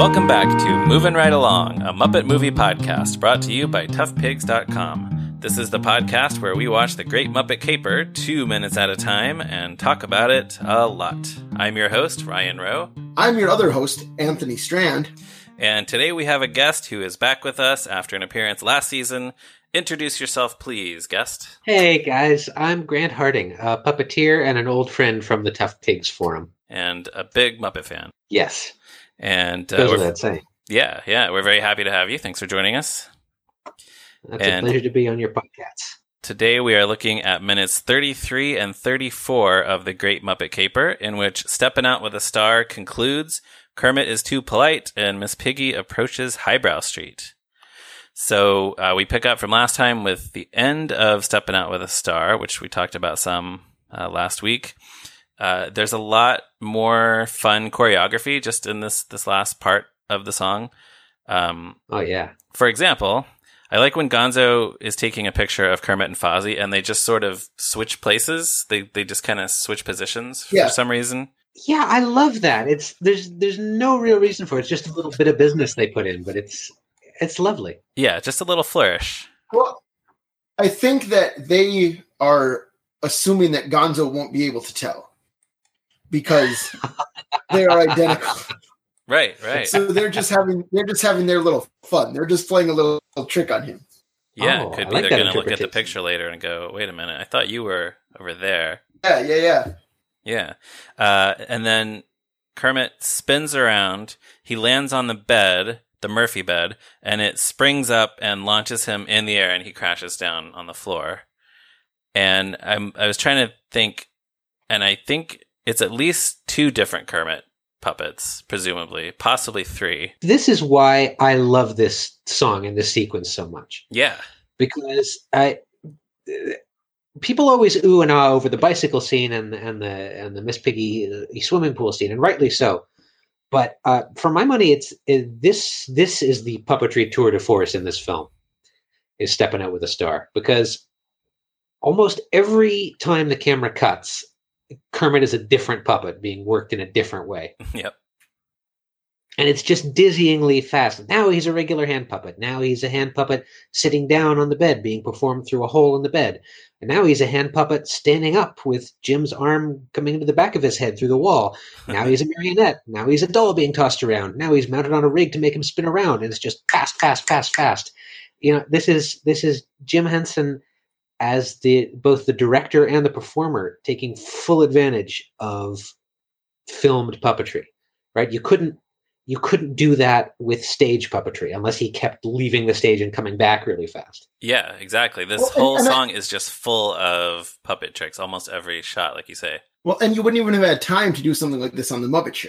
Welcome back to Moving Right Along, a Muppet movie podcast brought to you by ToughPigs.com. This is the podcast where we watch the Great Muppet Caper two minutes at a time and talk about it a lot. I'm your host, Ryan Roe. I'm your other host, Anthony Strand. And today we have a guest who is back with us after an appearance last season. Introduce yourself, please, guest. Hey guys, I'm Grant Harding, a puppeteer and an old friend from the Tough Pigs Forum. And a big Muppet fan. Yes, And uh, we're- without yeah, yeah, we're very happy to have you. Thanks for joining us. That's and- a pleasure to be on your podcast. Today we are looking at minutes 33 and 34 of The Great Muppet Caper, in which Steppin' Out with a Star concludes, Kermit is too polite, and Miss Piggy approaches Highbrow Street. So uh, we pick up from last time with the end of Steppin' Out with a Star, which we talked about some uh, last week. Uh, there's a lot more fun choreography just in this this last part of the song. Um, Oh yeah, for example, I like when Gonzo is taking a picture of Kermit and Fozzie and they just sort of switch places. They they just kind of switch positions for some reason. yeah, I love that. It's there's there's no real reason for it. It's just a little bit of business they put in, but it's it's lovely. Yeah, just a little flourish. Well, I think that they are assuming that Gonzo won't be able to tell because they are identical. Right, right. So they're just having they're just having their little fun. They're just playing a little, little trick on him. yeah, Oh, could be like they're going to look at the picture later and go, "Wait a minute, I thought you were over there." Yeah, yeah, yeah. Yeah. Uh, and then Kermit spins around. He lands on the bed, the Murphy bed, and it springs up and launches him in the air, and he crashes down on the floor. And I'm, I was trying to think, and I think it's at least two different Kermit puppets, presumably, possibly three. This is why I love this song and this sequence so much. Yeah. because I people always ooh and ah over the bicycle scene and and the and the Miss Piggy uh, swimming pool scene, and rightly so. But uh, for my money, it's it, this this is the puppetry tour de force in this film. Is stepping out with a star because almost every time the camera cuts, Kermit is a different puppet being worked in a different way Yep. and it's just dizzyingly fast. Now he's a regular hand puppet. Now he's a hand puppet sitting down on the bed, being performed through a hole in the bed. And now he's a hand puppet standing up with Jim's arm coming into the back of his head through the wall. Now he's a marionette. Now he's a doll being tossed around. Now he's mounted on a rig to make him spin around, and it's just fast, fast, fast, fast. You know, this is this is Jim Henson as the both the director and the performer taking full advantage of filmed puppetry. Right? You couldn't you couldn't do that with stage puppetry unless he kept leaving the stage and coming back really fast. Yeah, exactly. This Well, whole and I- song is just full of puppet tricks, almost every shot, like you say. Well, and you wouldn't even have had time to do something like this on the Muppet Show.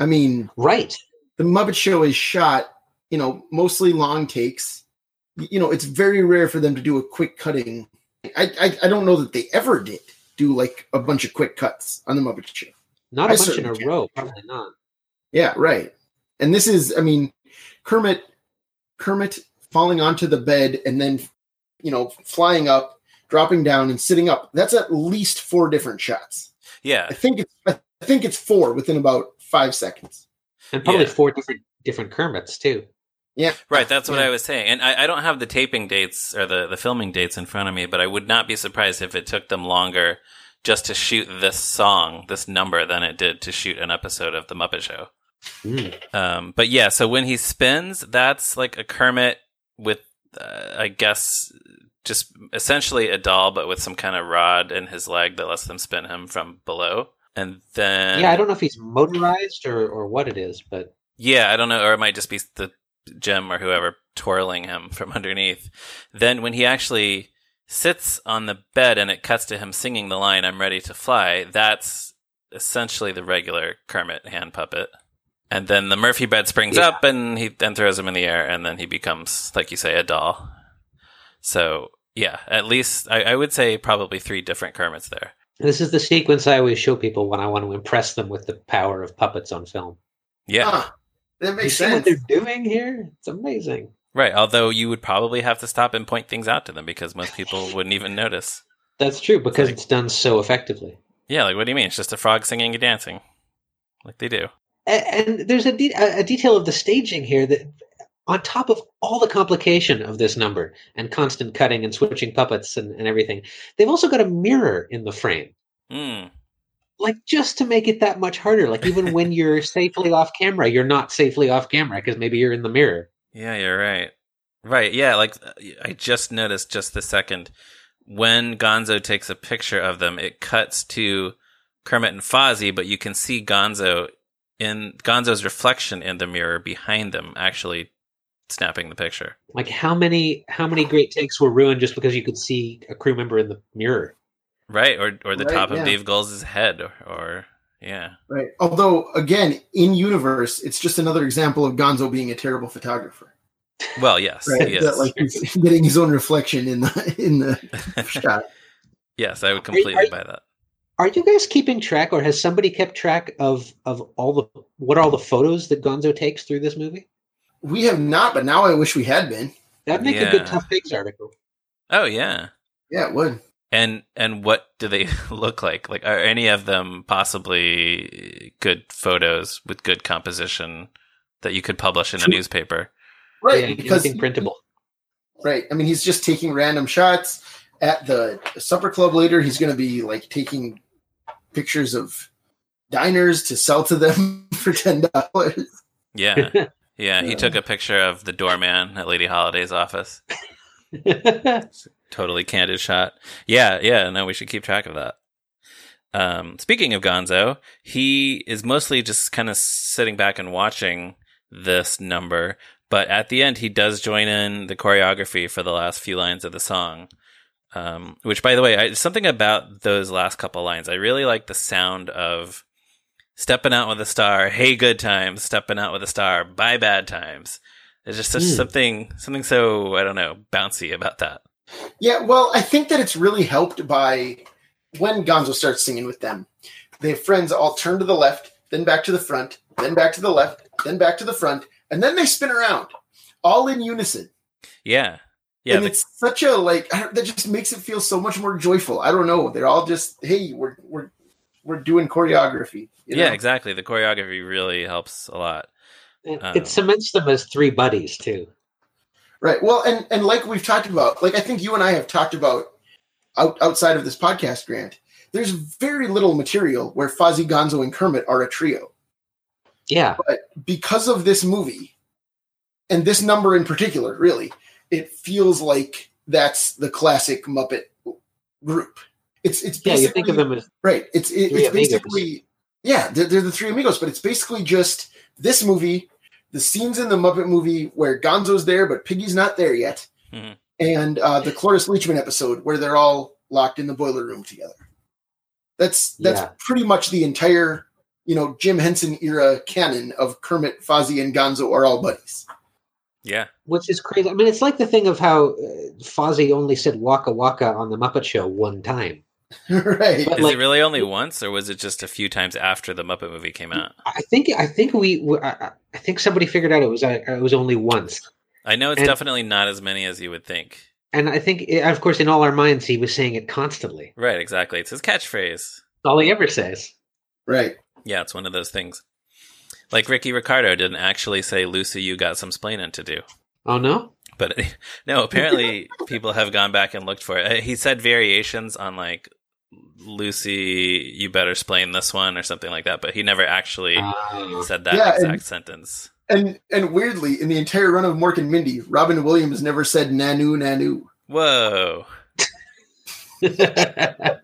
I mean, Right. the Muppet Show is shot, you know, mostly long takes. You know, it's very rare for them to do a quick cutting. I I, I don't know that they ever did do like a bunch of quick cuts on the Muppet Show. Not I a bunch in a can't. row, probably not. Yeah, right. And this is, I mean, Kermit, Kermit falling onto the bed and then, you know, flying up, dropping down, and sitting up. That's at least four different shots. Yeah. I think it's, I think it's four within about five seconds. And probably Yeah. four different different Kermits too. Yeah, Right, that's what Yeah. I was saying. And I, I don't have the taping dates or the, the filming dates in front of me, but I would not be surprised if it took them longer just to shoot this song, this number, than it did to shoot an episode of The Muppet Show. Mm. Um, but yeah, so when he spins, that's like a Kermit with, uh, I guess, just essentially a doll, but with some kind of rod in his leg that lets them spin him from below. And then. yeah, I don't know if he's motorized or, or what it is, but Yeah, I don't know, or it might just be the Jim or whoever twirling him from underneath. Then when he actually sits on the bed and it cuts to him singing the line "I'm ready to fly," that's essentially the regular Kermit hand puppet. And then the Murphy bed springs Yeah. up and he then throws him in the air, and then he becomes, like you say, a doll. So yeah, at least I, I would say probably three different Kermits there. this is the sequence I always show people when I want to impress them with the power of puppets on film. Yeah, Ah, that You makes see what they're doing here? It's amazing. right. Although you would probably have to stop and point things out to them because most people wouldn't even notice. That's true because like- it's done so effectively. Yeah, like what do you mean? It's just a frog singing and dancing, like they do. a- and there's a, de- a a detail of the staging here that, on top of all the complication of this number and constant cutting and switching puppets and, and everything, they've also got a mirror in the frame. Hmm. Like just to make it that much harder like even when you're safely off camera you're not safely off camera because maybe you're in the mirror Yeah, you're right. Right. Yeah. Like uh, I just noticed just the second when Gonzo takes a picture of them, it cuts to Kermit and Fozzie, but you can see Gonzo in Gonzo's reflection in the mirror behind them, actually snapping the picture. like how many how many great takes were ruined just because you could see a crew member in the mirror Right. Or or the Right, top of yeah. Dave Goelz' head, or, or yeah. Right. Although, again, in universe, it's just another example of Gonzo being a terrible photographer. Well, yes, Right. he is. That, like he's getting his own reflection in the in the shot. yes, I would completely are- buy that. are you guys keeping track or has somebody kept track of of all the what are all the photos that gonzo takes through this movie We have not, but now I wish we had been. that'd make a good tough pigs article Oh yeah. Yeah, it would. And and what do they look like? Like are any of them possibly good photos with good composition that you could publish in a newspaper? Right, yeah, because anything printable right. I mean, he's just taking random shots at the supper club later. He's going to be like taking pictures of diners to sell to them for ten dollars. Yeah. Yeah, he Yeah. took a picture of the doorman at Lady Holiday's office. Totally candid shot. Yeah, yeah, no, we should keep track of that. Um, speaking of Gonzo, he is mostly just kind of sitting back and watching this number, but at the end, he does join in the choreography for the last few lines of the song. Um, which, by the way, I, something about those last couple lines. I really like the sound of stepping out with a star. Hey, good times. Stepping out with a star. Bye, bad times. There's just such Hmm. something, something so I don't know, bouncy about that. Yeah, well, I think that it's really helped by when Gonzo starts singing with them. Their friends all turn to the left, then back to the front, then back to the left, then back to the front, and then they spin around, all in unison. Yeah, yeah. and the- it's such a like I don't- that just makes it feel so much more joyful. I don't know. They're all just hey, we're we're we're doing choreography. you yeah, exactly. The choreography really helps a lot. It, Um, it cements them as three buddies too Right. Well, and and like we've talked about, like I think you and I have talked about out, outside of this podcast, Grant. There's very little material where Fozzie, Gonzo, and Kermit are a trio. yeah But Because of this movie, and this number in particular, really, it feels like that's the classic Muppet group. It's it's yeah basically you think of them as right. It's it, Three it's amigos. basically yeah, they're, they're the three amigos, but it's basically just this movie, the scenes in the Muppet movie where Gonzo's there but Piggy's not there yet, Mhm. and uh, the Cloris Leachman episode where they're all locked in the boiler room together. That's that's Yeah. pretty much the entire you know Jim Henson era canon of Kermit, Fozzie, and Gonzo are all buddies. Yeah, which is crazy. I mean, it's like the thing of how uh, Fozzie only said "Waka Waka" on the Muppet Show one time. right. But is like- it really only once, or was it just a few times after the Muppet movie came out? I think I think we we- I, I think somebody figured out it was uh, it was only once, I know it's And- definitely not as many as you would think. and I think eh, of course in all our minds he was saying it constantly. Right, exactly. It's his catchphrase. That's all he ever says. right. Yeah, it's one of those things. Like Ricky Ricardo didn't actually say, "Lucy, you got some splaining to do." Oh no! But no, apparently people have gone back and looked for it. Uh, He said variations on like Lucy, you better explain this one or something like that, but he never actually Ah. said that Yeah, exact and- sentence. And and weirdly, in the entire run of Mork and Mindy, Robin Williams never said Nanu Nanu. Whoa,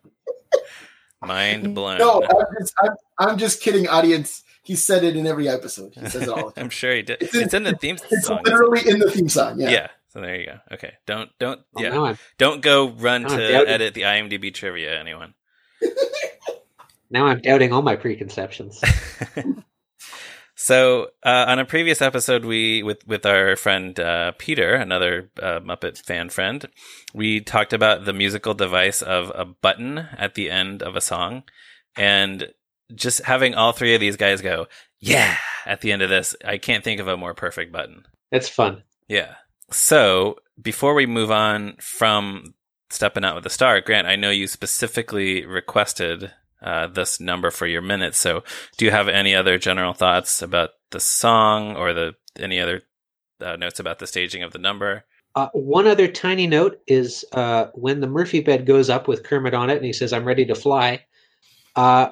mind blown. No, I'm just, I'm, I'm just kidding, audience. He said it in every episode. He says it all the time. I'm sure he did. It's It's in- in the theme It's song. isn't it? literally in the theme song. Yeah. Yeah. So there you go. Okay. Don't don't Oh, yeah. now I'm Don't go run Oh, to edit the IMDb trivia, anyone. Now I'm doubting all my preconceptions. so uh, on a previous episode, we with with our friend uh, Peter, another uh, Muppet fan friend, we talked about the musical device of a button at the end of a song, and just having all three of these guys go, "Yeah!" at the end of this, I can't think of a more perfect button. It's fun. Yeah. So before we move on from stepping out with a star, Grant, I know you specifically requested uh, this number for your minutes. So, do you have any other general thoughts about the song or the any other uh, notes about the staging of the number? Uh, one other tiny note is uh, when the Murphy bed goes up with Kermit on it, and he says, "I'm ready to fly." Uh,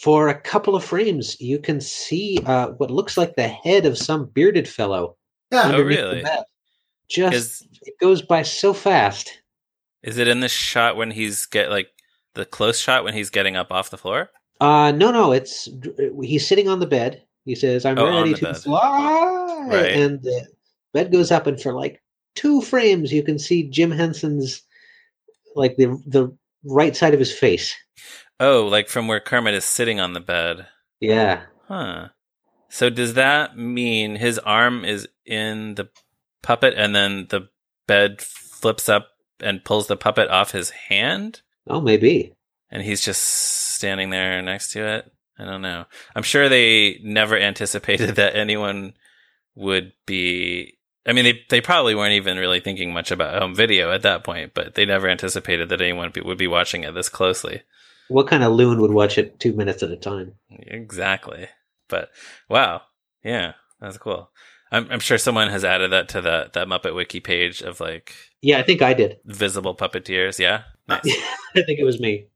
for a couple of frames, you can see uh, what looks like the head of some bearded fellow. Yeah. Oh, really? Just Is it goes by so fast. Is it in the shot when he's get like the close shot when he's getting up off the floor? Uh, no, no, it's he's sitting on the bed. He says, "I'm Oh, ready to bed. fly," Right. and the bed goes up, and for like two frames, you can see Jim Henson's like the the right side of his face. Oh, like from where Kermit is sitting on the bed. Yeah, Huh. So does that mean his arm is in the puppet and then the bed flips up and pulls the puppet off his hand oh, maybe. and he's just standing there next to it? I don't know. I'm sure they never anticipated that anyone would be I mean they they probably weren't even really thinking much about home video at that point, but they never anticipated that anyone be, would be watching it this closely. What kind of loon would watch it two minutes at a time? Exactly. But wow, yeah, that's cool. I'm, I'm sure someone has added that to that that Muppet Wiki page of like Yeah, I think I did. visible puppeteers. Yeah, nice. I think it was me.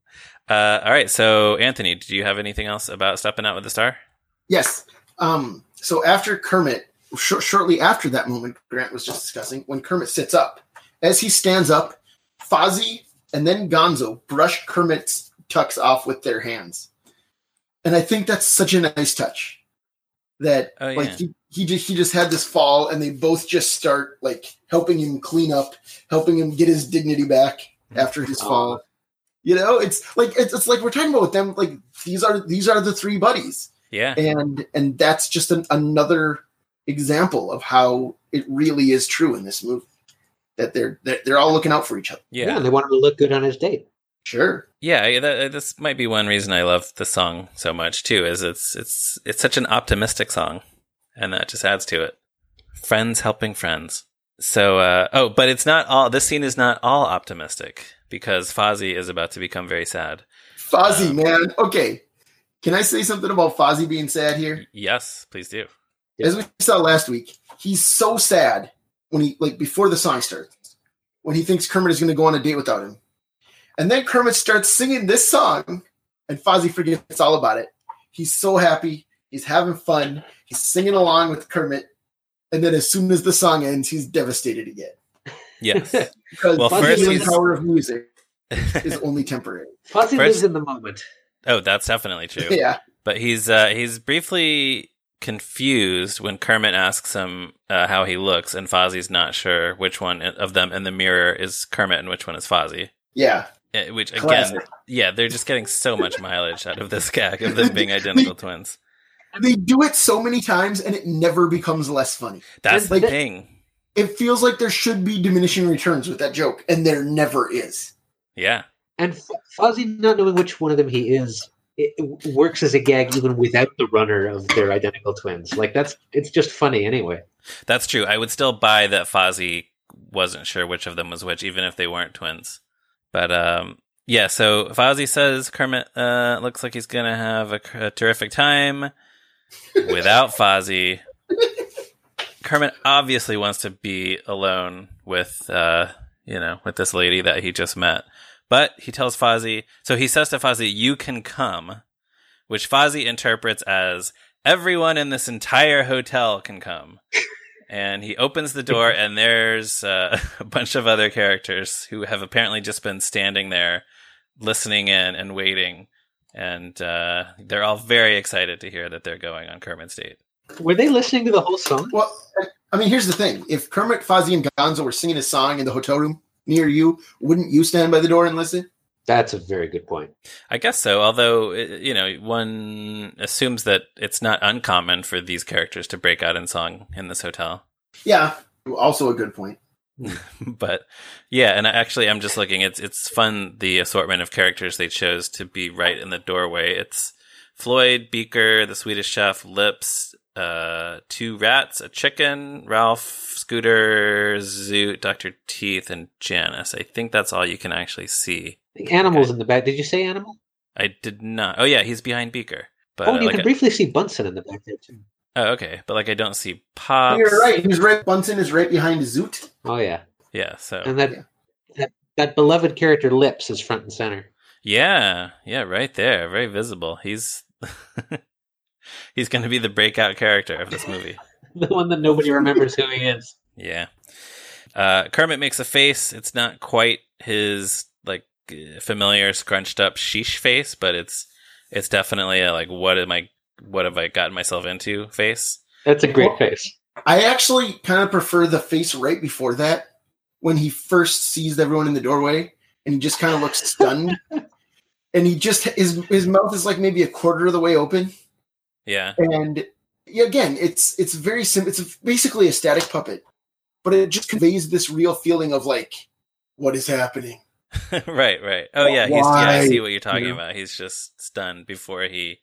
uh, all right, so Anthony, do you have anything else about stepping out with the star? Yes. Um, so after Kermit, sh- shortly after that moment Grant was just discussing, when Kermit sits up, as he stands up, Fozzie and then Gonzo brush Kermit's tux off with their hands, and I think that's such a nice touch. That Oh, like he, he just he just had this fall, and they both just start like helping him clean up, helping him get his dignity back mm-hmm. after his Aw. fall. You know, it's like it's, it's like we're talking about with them. Like these are these are the three buddies Yeah, and and that's just an, another example of how it really is true in this movie that they're they're, they're all looking out for each other yeah, and they want him to look good on his date. sure yeah. yeah, That, uh, this might be one reason I love the song so much too. Is it's it's it's such an optimistic song, and that just adds to it. Friends helping friends. So, uh, oh, but it's not all. This scene is not all optimistic because Fozzie is about to become very sad. Fozzie Um, man okay can i say something about Fozzie being sad here Yes, please do. As we saw last week he's so sad when he like before the song starts when he thinks kermit is going to go on a date without him and then kermit starts singing this song and Fozzie forgets all about it he's so happy he's having fun he's singing along with kermit and then as soon as the song ends he's devastated again Yes. because Well, the first healing he's- power of music is only temporary Fozzie First- lives in the moment. oh, that's definitely true. yeah But he's uh, he's briefly confused when Kermit asks him uh, how he looks, and Fozzie's not sure which one of them in the mirror is Kermit and which one is Fozzie. yeah Uh, Which again, Classic. yeah, they're just getting so much mileage out of this gag of them being identical twins. They do it so many times and it never becomes less funny That's the Like- thing. it feels like there should be diminishing returns with that joke, and there never is. Yeah, And F- Fozzie not knowing which one of them he is it, it works as a gag even without the runner of their identical twins. Like that's it's just funny anyway. that's true. I would still buy that Fozzie wasn't sure which of them was which, even if they weren't twins. But um, yeah. So Fozzie says Kermit uh, looks like he's gonna have a, a terrific time without Fozzie. Kermit obviously wants to be alone with uh, you know with this lady that he just met. But he tells Fozzie, so he says to Fozzie, "You can come," which Fozzie interprets as everyone in this entire hotel can come. And he opens the door, and there's uh, a bunch of other characters who have apparently just been standing there, listening in and waiting. And uh, they're all very excited to hear that they're going on Kermit's date. Were they listening to the whole song? Well, I mean, here's the thing: if Kermit, Fozzie, and Gonzo were singing a song in the hotel room near you, wouldn't you stand by the door and listen? That's a very good point. I guess so. Although uh, you know, one assumes that it's not uncommon for these characters to break out in song in this hotel. Yeah, also a good point. but yeah, and I actually, I'm just looking. It's it's fun the assortment of characters they chose to be right in the doorway. It's Floyd, Beaker, the Swedish Chef, Lips, uh, two rats, a chicken, Ralph, Scooter, Zoot, Doctor Teeth, and Janice. I think that's all you can actually see. The animals in the back. Did you say animal? I did not. Oh yeah, he's behind Beaker. But oh, uh, you like can I- briefly see Bunsen in the back there too. Oh, okay, but like I don't see Pops. You're right. He's right. Bunsen is right behind Zoot. Oh yeah, Yeah. So and that Yeah. that that beloved character Lips is front and center. yeah, yeah, right there, very visible. He's he's going to be the breakout character of this movie. the one that nobody remembers who he is. Yeah. Uh, Kermit makes a face. It's not quite his like uh, familiar scrunched up sheesh face, but it's it's definitely a like what am I what have I gotten myself into face. That's a great Well- face. I actually kind of prefer the face right before that when he first sees everyone in the doorway and he just kind of looks stunned. and he just his his mouth is like maybe a quarter of the way open. Yeah. And yeah, again, it's it's very simple. It's basically a static puppet, but it just conveys this real feeling of like, what is happening? right, right. Oh yeah, he's yeah, I see what you're talking You know? about. He's just stunned before he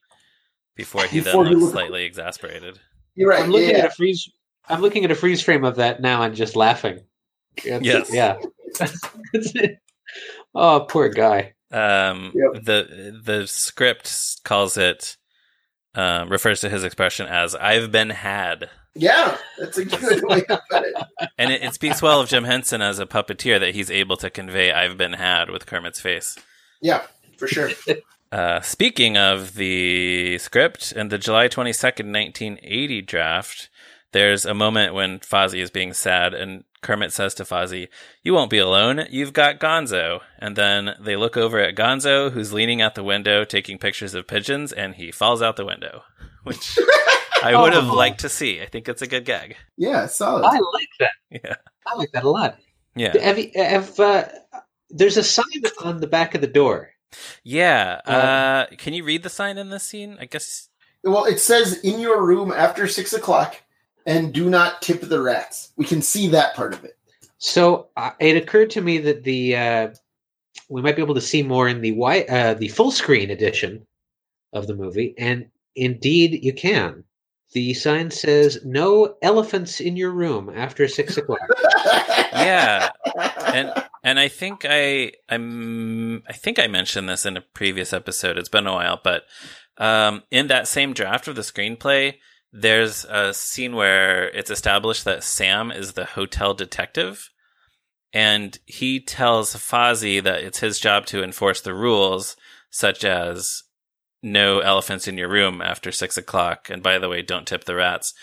before he Before then he looks looks- slightly exasperated. You're right. I'm looking yeah. at a freeze. I'm looking at a freeze frame of that now and just laughing. It's- Yes. Yeah. oh, poor guy. Um, Yep. the the script calls it um, refers to his expression as "I've been had," yeah, that's a good way to put it. and it, it speaks well of Jim Henson as a puppeteer that he's able to convey "I've been had" with Kermit's face. Yeah, for sure. Uh, speaking of the script and the July 22nd, 1980 draft, there's a moment when Fozzie is being sad and Kermit says to Fozzie, You won't be alone. You've got Gonzo. And then they look over at Gonzo, who's leaning out the window taking pictures of pigeons, and he falls out the window, which I would have Oh. liked to see. I think it's a good gag. Yeah, solid. I like that. Yeah. I like that a lot. Yeah. Have you, have, uh, there's a sign on the back of the door. Yeah. Um, Uh, can you read the sign in this scene? I guess. Well, it says in your room after six o'clock, and do not tip the rats. We can see that part of it. So uh, it occurred to me that the uh, we might be able to see more in the white, uh, the full screen edition of the movie, and indeed you can. The sign says "No elephants in your room after six o'clock." Yeah. and and I think I I'm I think I mentioned this in a previous episode. It's been a while, but um, in that same draft of the screenplay, there's a scene where it's established that Sam is the hotel detective, and he tells Fozzie that it's his job to enforce the rules, such as no elephants in your room after six o'clock, and by the way, don't tip the rats.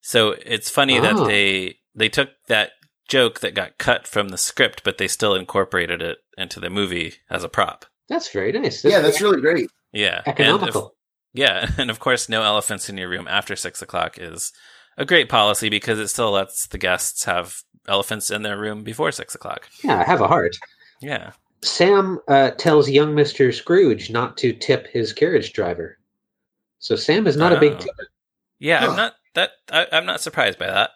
So it's funny that Oh. they they took that joke that got cut from the script, but they still incorporated it into the movie as a prop. That's very nice. yeah, that's really great. Yeah, And economical. yeah, and of course, no elephants in your room after six o'clock is a great policy because it still lets the guests have elephants in their room before six o'clock. yeah, have a heart. Yeah, Sam uh, tells young Mister Scrooge not to tip his carriage driver. So Sam is not a big Oh. tipper. yeah. I'm not that. I, I'm not surprised by that.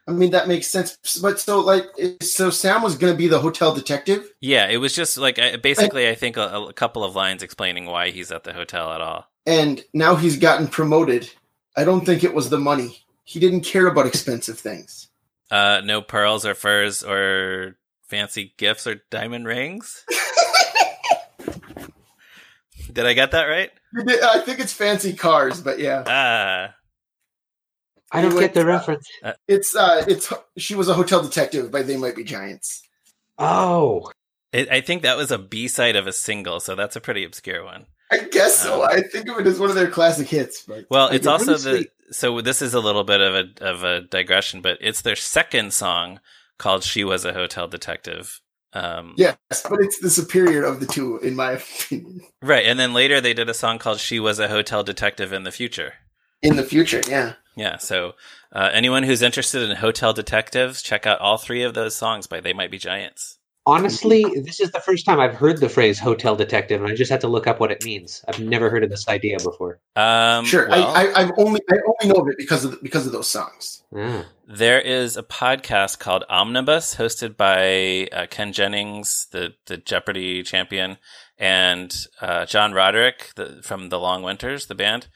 I mean, that makes sense. But so, like, so Sam was going to be the hotel detective, Yeah, it was just like I, basically, I think a, a couple of lines explaining why he's at the hotel at all. and now he's gotten promoted. I don't think it was the money. He didn't care about expensive things. Uh, no pearls or furs or fancy gifts or diamond rings. Did I get that right? I think it's fancy cars, but yeah, Ah, I don't get the reference. it's uh, it's she was a hotel detective, but they might be giants. Oh, it, I think that was a B side of a single, so that's a pretty obscure one. I guess so. Oh. I think of it as one of their classic hits. But Well, Like, it's also honestly- the so this is a little bit of a of a digression, but it's their second song called "She Was a Hotel Detective." Um, yes, but it's the superior of the two, in my opinion. right, and then later they did a song called "She Was a Hotel Detective in the Future." In the future, yeah. Yeah, so uh, anyone who's interested in hotel detectives, check out all three of those songs by They Might Be Giants. honestly, this is the first time I've heard the phrase "hotel detective," and I just had to look up what it means. I've never heard of this idea before. Um, Sure, well, I, I, I've only I only know of it because of the, because of those songs. Ah. there is a podcast called Omnibus, hosted by uh, Ken Jennings, the the Jeopardy champion, and uh, John Roderick the, from the Long Winters, the band.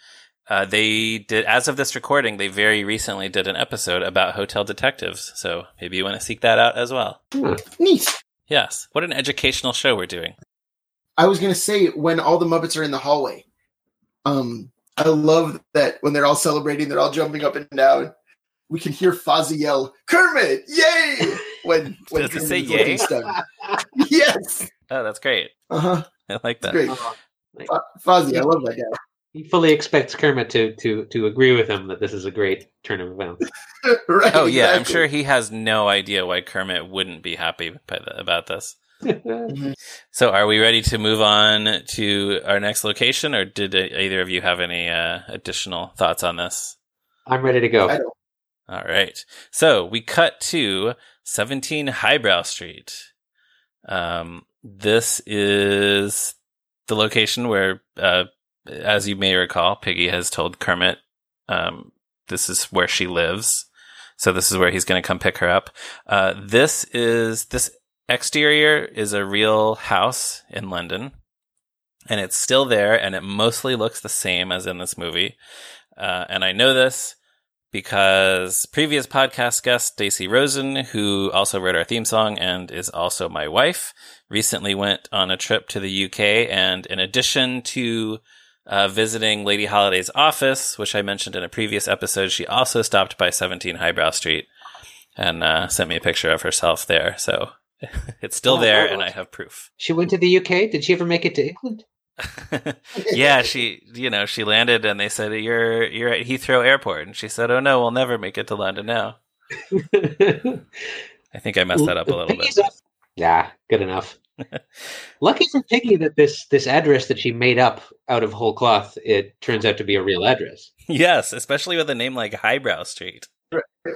Uh, they did, as of this recording, they very recently did an episode about hotel detectives. So maybe you want to seek that out as well. Hmm. Neat. Yes, what an educational show we're doing. I was gonna say when all the Muppets are in the hallway. Um, I love that when they're all celebrating, they're all jumping up and down. We can hear Fozzie yell, "Kermit, yay!" When when Does it Kermit say is yay? stunned. yes. Oh, that's great. Uh huh. I like that. Great. Fo- Fozzie, I love that guy. He fully expects Kermit to to to agree with him that this is a great turn of events. right. Oh yeah, I'm sure he has no idea why Kermit wouldn't be happy by the, about this. So, are we ready to move on to our next location, or did uh, either of you have any uh, additional thoughts on this? I'm ready to go. All right. So we cut to 17 Highbrow Street. Um, this is the location where, uh, as you may recall, Piggy has told Kermit, um, this is where she lives. So this is where he's going to come pick her up. Uh, this is, this exterior is a real house in London and it's still there and it mostly looks the same as in this movie. Uh, and I know this because previous podcast guest Stacy Rosen, who also wrote our theme song and is also my wife, recently went on a trip to the UK. And in addition to uh, visiting Lady Holiday's office, which I mentioned in a previous episode, she also stopped by 17 Highbrow Street and uh, sent me a picture of herself there. So it's still Oh, there, and I have proof. She went to the UK. Did she ever make it to England? yeah, she, you know, she landed and they said, you're, you're at Heathrow Airport. And she said, oh no, we'll never make it to London now. I think I messed that up a little bit. Yeah, good enough. Lucky for Piggy that this this address that she made up out of whole cloth it turns out to be a real address. Yes, especially with a name like Highbrow Street.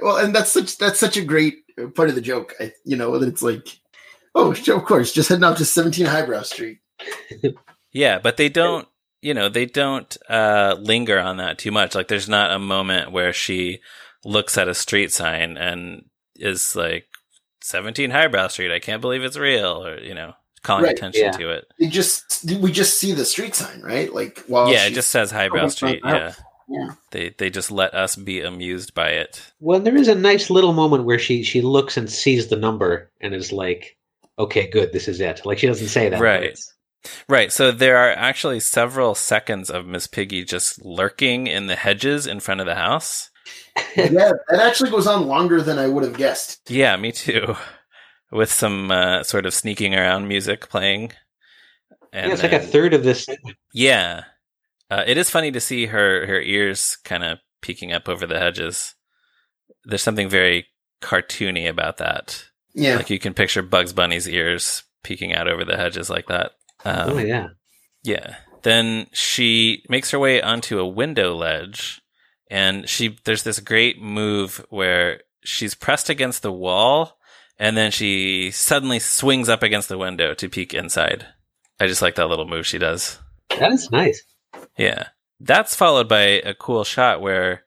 Well, and that's such that's such a great part of the joke. I, you know that it's like, oh, of course, just heading out to 17 Highbrow Street. Yeah, but they don't, you know, they don't uh, linger on that too much. Like, there's not a moment where she looks at a street sign and is like, 17 Highbrow Street, I can't believe it's real, or, you know, calling Right, attention yeah. to it. It just we just see the street sign, right? Like, while yeah, it just says Highbrow Street. Yeah. yeah. They, they just let us be amused by it. Well, there is a nice little moment where she she looks and sees the number and is like, "Okay, good, this is it." Like she doesn't say that, Right. Right. So there are actually several seconds of Miss Piggy just lurking in the hedges in front of the house. yeah, that actually goes on longer than I would have guessed. Yeah, me too. With some uh, sort of sneaking around music playing. And yeah, it's like a third of this. Yeah. Uh, it is funny to see her her ears kind of peeking up over the hedges. There's something very cartoony about that. Yeah, Like you can picture Bugs Bunny's ears peeking out over the hedges like that. Um, oh yeah, Yeah. Then she makes her way onto a window ledge and she there's this great move where she's pressed against the wall and then she suddenly swings up against the window to peek inside. I just like that little move she does. that is nice. Yeah. That's followed by a cool shot where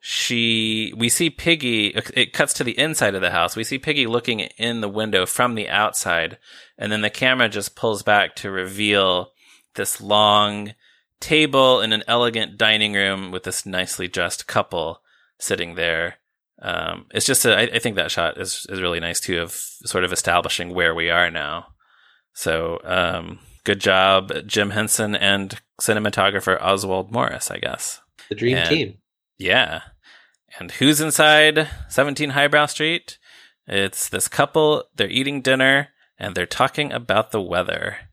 she we see Piggy it cuts to the inside of the house. We see Piggy looking in the window from the outside and then the camera just pulls back to reveal this long table in an elegant dining room with this nicely dressed couple sitting there. Um, it's just a, I, I think that shot is is really nice too of sort of establishing where we are now. So um, good job, Jim Henson and cinematographer Oswald Morris, I guess. The dream And- team. Yeah. And who's inside 17 Highbrow Street? It's this couple. They're eating dinner and they're talking about the weather.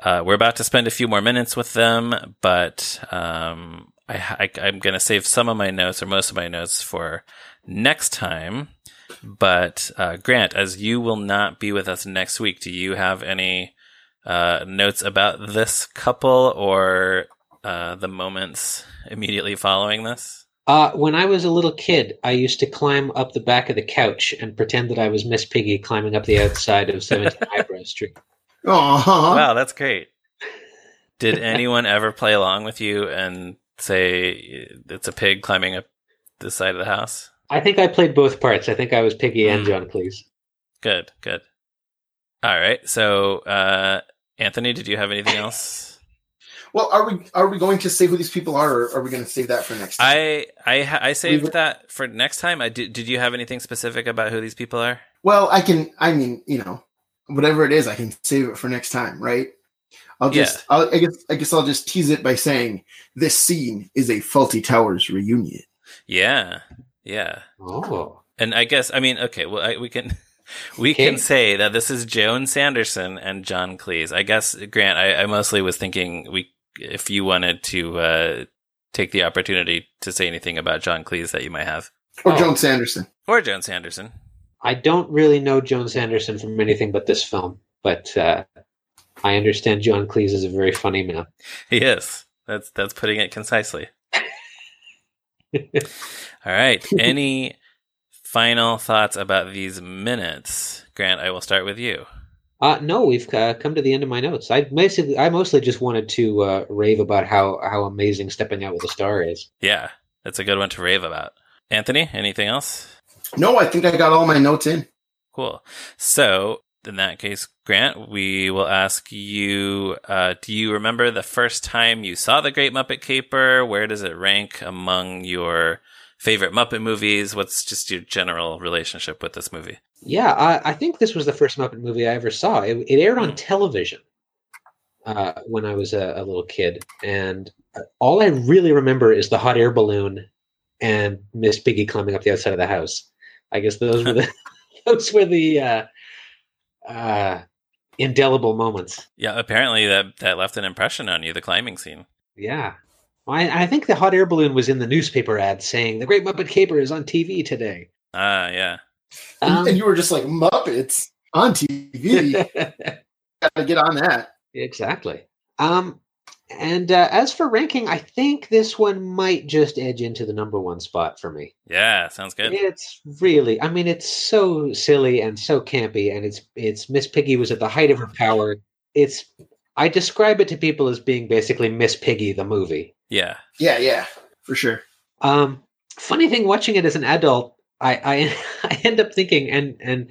Uh, we're about to spend a few more minutes with them, but um, I, I, I'm going to save some of my notes or most of my notes for next time. But uh, Grant, as you will not be with us next week, do you have any uh, notes about this couple or uh, the moments immediately following this? Uh, when I was a little kid, I used to climb up the back of the couch and pretend that I was Miss Piggy climbing up the outside of 17 Eyebrow Street. Aw. Wow, that's great. Did anyone ever play along with you and say it's a pig climbing up the side of the house? I think I played both parts. I think I was Piggy and Mm. John Cleese. Good, good. All right. So, uh, Anthony, did you have anything else? Well, are we are we going to say who these people are, or are we going to save that for next time? I I ha- I saved Leave that for next time. I did. Did you have anything specific about who these people are? well, I can. I mean, you know, whatever it is, I can save it for next time, right? I'll just, I'll, I guess, I guess I'll just tease it by saying this scene is a Fawlty Towers reunion. Yeah, yeah. Oh, And I guess I mean okay, well I, we can we Okay. can say that this is Joan Sanderson and John Cleese. I guess Grant, I, I mostly was thinking we if you wanted to uh, take the opportunity to say anything about John Cleese that you might have, Or Oh. Joan Sanderson. or Joan Sanderson. I don't really know Joan Sanderson from anything but this film, but uh, I understand John Cleese is a very funny man. He is. That's that's putting it concisely. All right. Any final thoughts about these minutes, Grant? I will start with you. Uh, no, we've uh, come to the end of my notes. I basically, I mostly just wanted to uh, rave about how how amazing stepping out with a star is. Yeah, that's a good one to rave about. Anthony, anything else? No, I think I got all my notes in. Cool. So, in that case, Grant, we will ask you uh, do you remember the first time you saw The Great Muppet Caper? Where does it rank among your favorite Muppet movies? What's just your general relationship with this movie? Yeah, I, I think this was the first Muppet movie I ever saw. It, it aired on television uh, when I was a, a little kid, and uh, all I really remember is the hot air balloon and Miss Piggy climbing up the outside of the house. I guess those were the those were the uh, uh, indelible moments. Yeah, apparently that, that left an impression on you, the climbing scene. Yeah. I, I think the hot air balloon was in the newspaper ad saying the Great Muppet Caper is on TV today. Ah, yeah. And- Um, and you were just like, Muppets on TV. Gotta get on that. exactly. Um, and uh, as for ranking, I think this one might just edge into the number one spot for me. Yeah, sounds good. It's really, I mean, it's so silly and so campy, and it's it's Miss Piggy was at the height of her power. It's I describe it to people as being basically Miss Piggy the movie. Yeah. Yeah, yeah, for sure. Um, funny thing, watching it as an adult, I, I I end up thinking, and and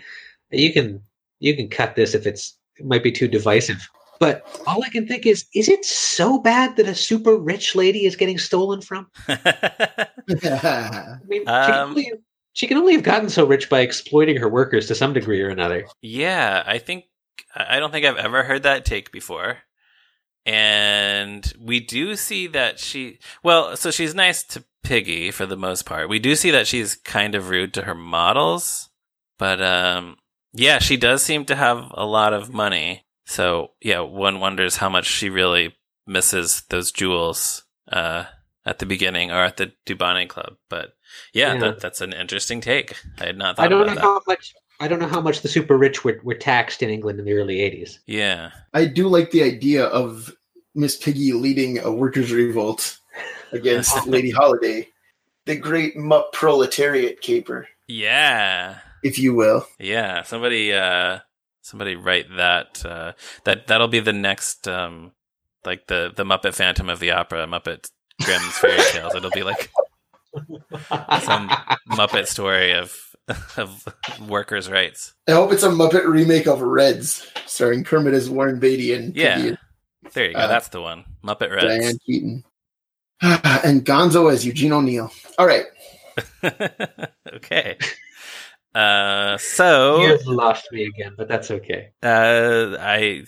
you can you can cut this if it's it might be too divisive, but all I can think is, is it so bad that a super rich lady is getting stolen from? I mean, she, can Um, only, she can only have gotten so rich by exploiting her workers to some degree or another. Yeah, I think I I don't think I've ever heard that take before. And we do see that she well, so she's nice to Piggy for the most part. We do see that she's kind of rude to her models, but um yeah, she does seem to have a lot of money. So, yeah, one wonders how much she really misses those jewels uh at the beginning or at the Dubonnet Club. But yeah, Yeah. That, that's an interesting take. I had not thought I don't know that. how much. I don't know how much the super rich were, were taxed in England in the early '80s. yeah. I do like the idea of Miss Piggy leading a workers' revolt against Lady Holiday, the great Mupp proletariat caper, Yeah. if you will. Yeah, somebody uh somebody write that uh that that'll be the next um like the the Muppet Phantom of the Opera, Muppet Grimm's fairy tales. It'll be like some Muppet story of of workers' rights. I hope it's a Muppet remake of Reds, starring Kermit as Warren Beatty and Yeah. There you go. Uh, That's the one. Muppet Reds. Diane. Keaton. and Gonzo as Eugene O'Neill. All right. okay. Uh so You've lost me again, but that's okay. uh I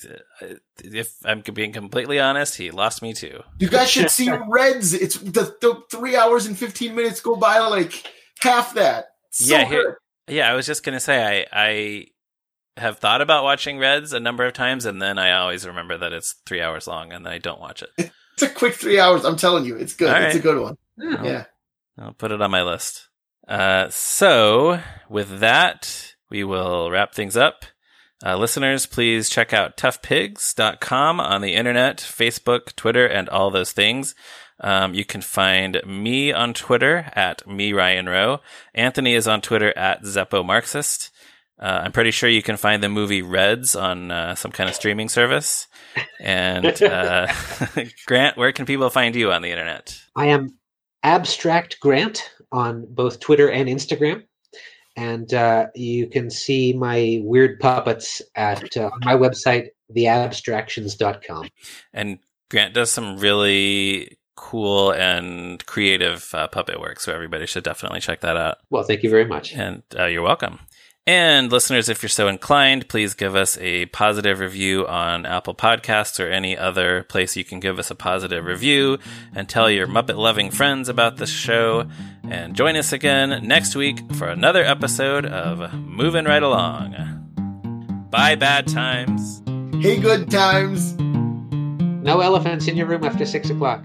if I'm being completely honest, he lost me too. You guys should see Reds. It's the, the three hours and 15 minutes go by like half that. So Yeah, here- Yeah, I was just gonna say I I have thought about watching Reds a number of times, and then I always remember that it's three hours long, and then I don't watch it. It's a quick three hours. I'm telling you, it's good. All It's a good one. Yeah. Yeah. I'll put it on my list. Uh, so with that, we will wrap things up. Uh, listeners, please check out toughpigs.com on the internet, Facebook, Twitter, and all those things. Um, you can find me on Twitter at me Ryan Roe. Anthony is on Twitter at Zeppo Marxist. Uh, I'm pretty sure you can find the movie Reds on uh, some kind of streaming service. And uh, Grant, where can people find you on the internet? I am Abstract Grant on both Twitter and Instagram. And uh, you can see my weird puppets at uh, my website, theabstractions.com. And Grant does some really cool and creative uh, puppet work, so everybody should definitely check that out. Well, thank you very much. And uh, you're welcome. And listeners, if you're so inclined, please give us a positive review on Apple Podcasts or any other place you can give us a positive review and tell your Muppet loving friends about this show. And join us again next week for another episode of Moving Right Along. Bye, bad times. Hey, good times. No elephants in your room after six o'clock.